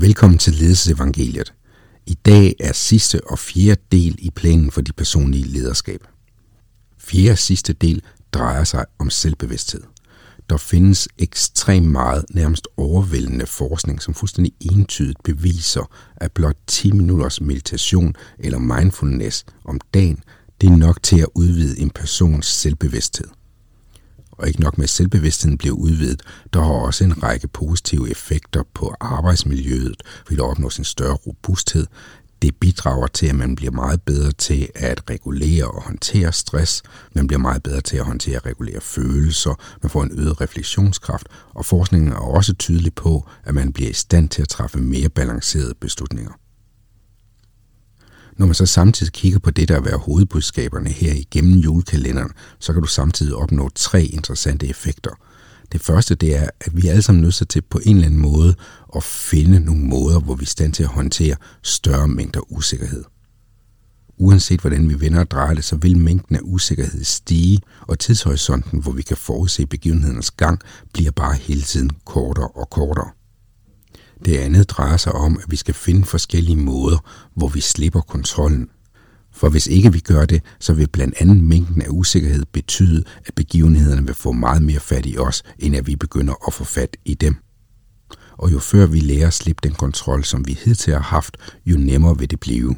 Velkommen til Ledelsesevangeliet. I dag er sidste og fjerde del i planen for de personlige lederskab. Fjerde og sidste del drejer sig om selvbevidsthed. Der findes ekstremt meget, nærmest overvældende forskning, som fuldstændig entydigt beviser, at blot 10 minutters meditation eller mindfulness om dagen, det er nok til at udvide en persons selvbevidsthed. Og ikke nok med, selvbevidstheden bliver udvidet, der har også en række positive effekter på arbejdsmiljøet, fordi der opnås en større robusthed. Det bidrager til, at man bliver meget bedre til at regulere og håndtere stress. Man bliver meget bedre til at håndtere og regulere følelser. Man får en øget refleksionskraft. Og forskningen er også tydelig på, at man bliver i stand til at træffe mere balancerede beslutninger. Når man så samtidig kigger på det, der er være hovedbudskaberne her igennem julekalenderen, så kan du samtidig opnå tre interessante effekter. Det første det er, at vi alle sammen nødt til på en eller anden måde at finde nogle måder, hvor vi er stand til at håndtere større mængder usikkerhed. Uanset hvordan vi vender og drejer det, så vil mængden af usikkerhed stige, og tidshorisonten, hvor vi kan forudse begivenhedernes gang, bliver bare hele tiden kortere og kortere. Det andet drejer sig om, at vi skal finde forskellige måder, hvor vi slipper kontrollen. For hvis ikke vi gør det, så vil blandt andet mængden af usikkerhed betyde, at begivenhederne vil få meget mere fat i os, end at vi begynder at få fat i dem. Og jo før vi lærer at slippe den kontrol, som vi hidtil har haft, jo nemmere vil det blive.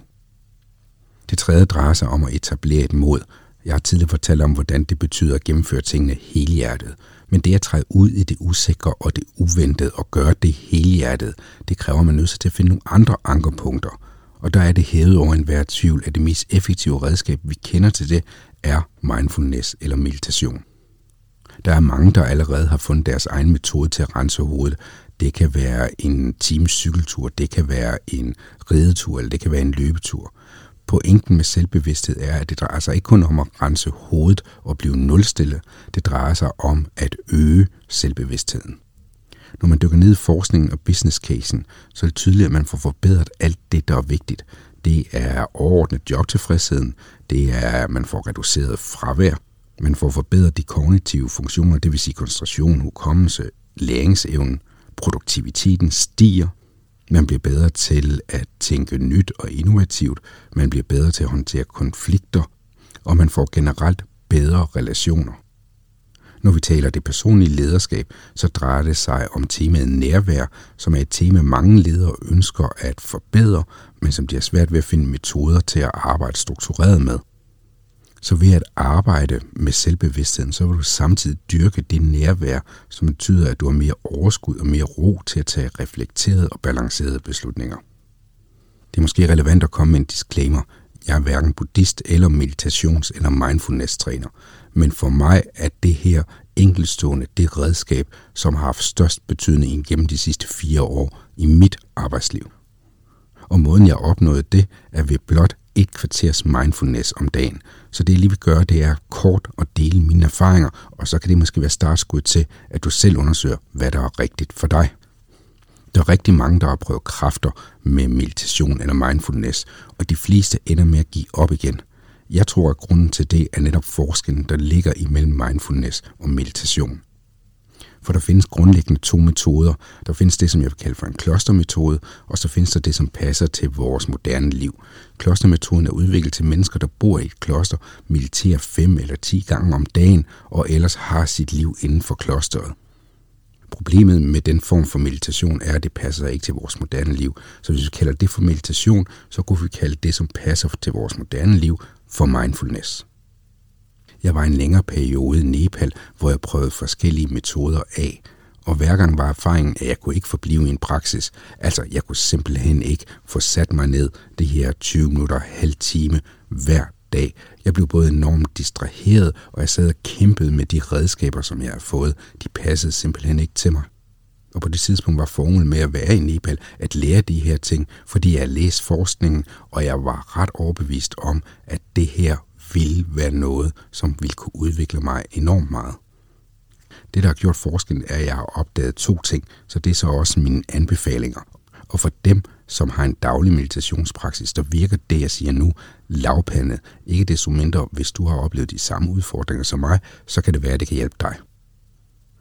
Det tredje drejer sig om at etablere et mod. Jeg har tidligere fortalt om, hvordan det betyder at gennemføre tingene helhjertet. Men det at træde ud i det usikre og det uventede og gøre det helhjertet, det kræver, at man nødt til at finde nogle andre ankerpunkter. Og der er det hævet over enhver tvivl, at det mest effektive redskab, vi kender til det, er mindfulness eller meditation. Der er mange, der allerede har fundet deres egen metode til at rense hovedet. Det kan være en times cykeltur, det kan være en ridetur, eller det kan være en løbetur. Pointen med selvbevidsthed er, at det drejer sig ikke kun om at rense hovedet og blive nulstille. Det drejer sig om at øge selvbevidstheden. Når man dykker ned i forskningen og business casen, så er det tydeligt, at man får forbedret alt det, der er vigtigt. Det er overordnet jobtilfredsheden, det er, at man får reduceret fravær, man får forbedret de kognitive funktioner, det vil sige koncentration, hukommelse, læringsevnen, produktiviteten stiger, man bliver bedre til at tænke nyt og innovativt. Man bliver bedre til at håndtere konflikter. Og man får generelt bedre relationer. Når vi taler det personlige lederskab, så drejer det sig om temaet nærvær, som er et tema, mange ledere ønsker at forbedre, men som de har svært ved at finde metoder til at arbejde struktureret med. Så ved at arbejde med selvbevidstheden, så vil du samtidig dyrke det nærvær, som betyder, at du har mere overskud og mere ro til at tage reflekterede og balancerede beslutninger. Det er måske relevant at komme med en disclaimer. Jeg er hverken buddhist eller meditations- eller mindfulness-træner, men for mig er det her enkeltstående det redskab, som har haft størst betydning gennem de sidste fire år i mit arbejdsliv. Og måden jeg opnåede det, er ved blot et kvarters mindfulness om dagen. Så det jeg lige vil gøre, det er kort at dele mine erfaringer, og så kan det måske være startskud til, at du selv undersøger, hvad der er rigtigt for dig. Der er rigtig mange, der har prøvet kræfter med meditation eller mindfulness, og de fleste ender med at give op igen. Jeg tror, at grunden til det er netop forskellen, der ligger imellem mindfulness og meditation. For der findes grundlæggende to metoder. Der findes det, som jeg vil kalde for en klostermetode, og så findes der det, som passer til vores moderne liv. Klostermetoden er udviklet til mennesker, der bor i et kloster, militerer fem eller ti gange om dagen, og ellers har sit liv inden for klosteret. Problemet med den form for meditation er, at det passer ikke til vores moderne liv. Så hvis vi kalder det for meditation, så kunne vi kalde det, som passer til vores moderne liv, for mindfulness. Jeg var en længere periode i Nepal, hvor jeg prøvede forskellige metoder af, og hver gang var erfaringen, at jeg kunne ikke forblive i en praksis. Altså, jeg kunne simpelthen ikke få sat mig ned det her 20 minutter, halv time hver dag. Jeg blev både enormt distraheret, og jeg sad og kæmpede med de redskaber, som jeg havde fået. De passede simpelthen ikke til mig. Og på det tidspunkt var formålet med at være i Nepal at lære de her ting, fordi jeg læste forskningen, og jeg var ret overbevist om, at det her ville være noget, som ville kunne udvikle mig enormt meget. Det, der har gjort forskellen, er, at jeg har opdaget to ting, så det er så også mine anbefalinger. Og for dem, som har en daglig meditationspraksis, der virker det, jeg siger nu, lavpandet. Ikke desto mindre, hvis du har oplevet de samme udfordringer som mig, så kan det være, at det kan hjælpe dig.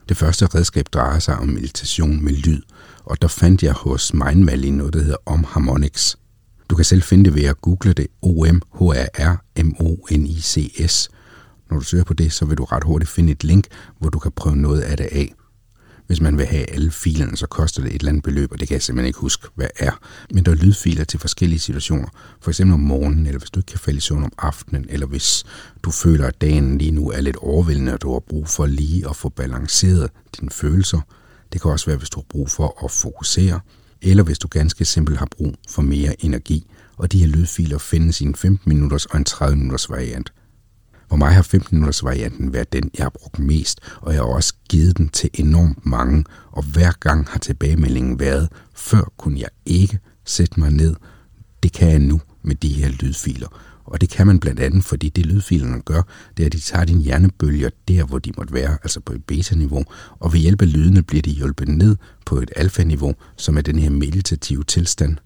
Det første redskab drejer sig om meditation med lyd, og der fandt jeg hos Mindvalley noget, der hedder Om Harmonics. Du kan selv finde det ved at google det O-M-H-A-R-M-O-N-I-C-S. Når du søger på det, så vil du ret hurtigt finde et link, hvor du kan prøve noget af det af. Hvis man vil have alle filerne, så koster det et eller andet beløb, og det kan jeg simpelthen ikke huske, hvad er. Men der er lydfiler til forskellige situationer. For eksempel om morgenen, eller hvis du ikke kan falde i søvn om aftenen, eller hvis du føler, at dagen lige nu er lidt overvældende, og du har brug for lige at få balanceret dine følelser. Det kan også være, hvis du har brug for at fokusere, eller hvis du ganske simpelt har brug for mere energi. Og de her lydfiler findes i en 15 minutters og en 30 minutters variant. For mig har 15 minutters varianten været den, jeg har brugt mest, og jeg har også givet den til enormt mange, og hver gang har tilbagemeldingen været, før kunne jeg ikke sætte mig ned. Det kan jeg nu med de her lydfiler. Og det kan man blandt andet, fordi det lydfilerne gør, det er, at de tager dine hjernebølger der, hvor de måtte være, altså på et beta-niveau, og ved hjælp af lydene bliver de hjulpet ned på et alfa-niveau, som er den her meditative tilstand.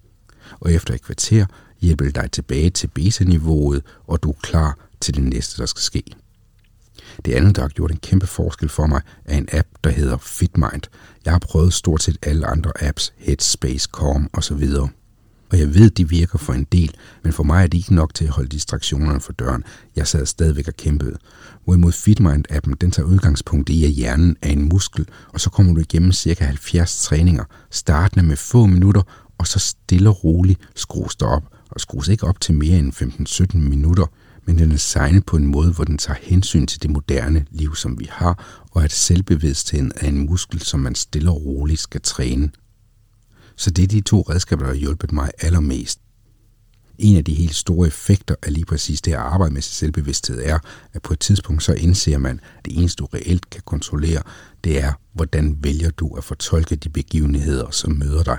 Og efter et kvarter hjælper det dig tilbage til beta-niveauet, og du er klar til det næste, der skal ske. Det andet, der har gjort en kæmpe forskel for mig, er en app, der hedder FitMind. Jeg har prøvet stort set alle andre apps, Headspace, Calm osv. Og jeg ved, de virker for en del, men for mig er det ikke nok til at holde distraktionerne for døren. Jeg sad stadigvæk og kæmpede. Hvorimod FitMind-appen, den tager udgangspunkt i, at hjernen er en muskel, og så kommer du igennem cirka 70 træninger, startende med få minutter, og så stille og roligt skrues der op, og skrues ikke op til mere end 15-17 minutter – men den er designet på en måde, hvor den tager hensyn til det moderne liv, som vi har, og at selvbevidstheden er en muskel, som man stille og roligt skal træne. Så det er de to redskaber, der har hjulpet mig allermest. En af de helt store effekter af lige præcis det at arbejde med sig selvbevidsthed er, at på et tidspunkt så indser man, at det eneste du reelt kan kontrollere, det er, hvordan vælger du at fortolke de begivenheder, som møder dig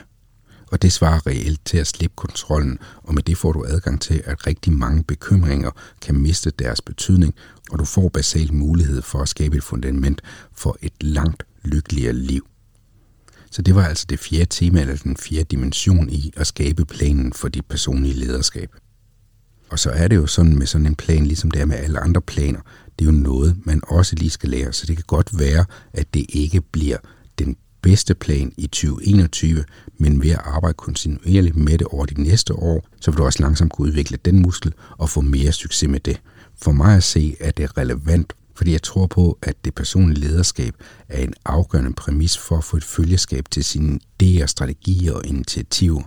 og det svarer reelt til at slippe kontrollen, og med det får du adgang til, at rigtig mange bekymringer kan miste deres betydning, og du får basalt mulighed for at skabe et fundament for et langt lykkeligere liv. Så det var altså det fjerde tema, eller den fjerde dimension i at skabe planen for dit personlige lederskab. Og så er det jo sådan med sådan en plan, ligesom det er med alle andre planer, det er jo noget, man også lige skal lære. Så det kan godt være, at det ikke bliver den bedste plan i 2021, men ved at arbejde kontinuerligt med det over de næste år, så vil du også langsomt kunne udvikle den muskel og få mere succes med det. For mig at se, at det er relevant, fordi jeg tror på, at det personlige lederskab er en afgørende præmis for at få et følgeskab til sine idéer, strategier og initiativer.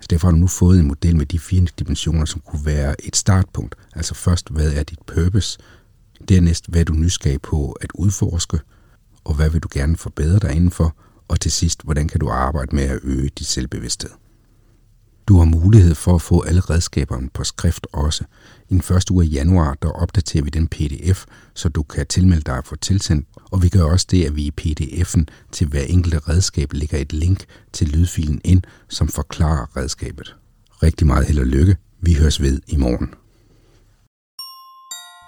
Så derfor har du nu fået en model med de fire dimensioner, som kunne være et startpunkt. Altså først, hvad er dit purpose? Dernæst, hvad er du nysgerrig på at udforske? Og hvad vil du gerne forbedre dig indenfor? Og til sidst, hvordan kan du arbejde med at øge dit selvbevidsthed? Du har mulighed for at få alle redskaberne på skrift også. I den første uge af januar, der opdaterer vi den pdf, så du kan tilmelde dig og få tilsendt. Og vi gør også det, at vi i pdf'en til hver enkelte redskab lægger et link til lydfilen ind, som forklarer redskabet. Rigtig meget held og lykke. Vi høres ved i morgen.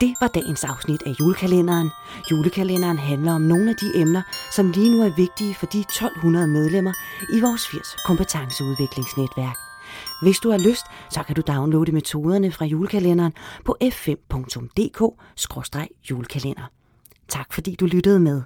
Det var dagens afsnit af julekalenderen. Julekalenderen handler om nogle af de emner, som lige nu er vigtige for de 1200 medlemmer i vores 80 kompetenceudviklingsnetværk. Hvis du har lyst, så kan du downloade metoderne fra julekalenderen på f5.dk-julekalender. Tak fordi du lyttede med.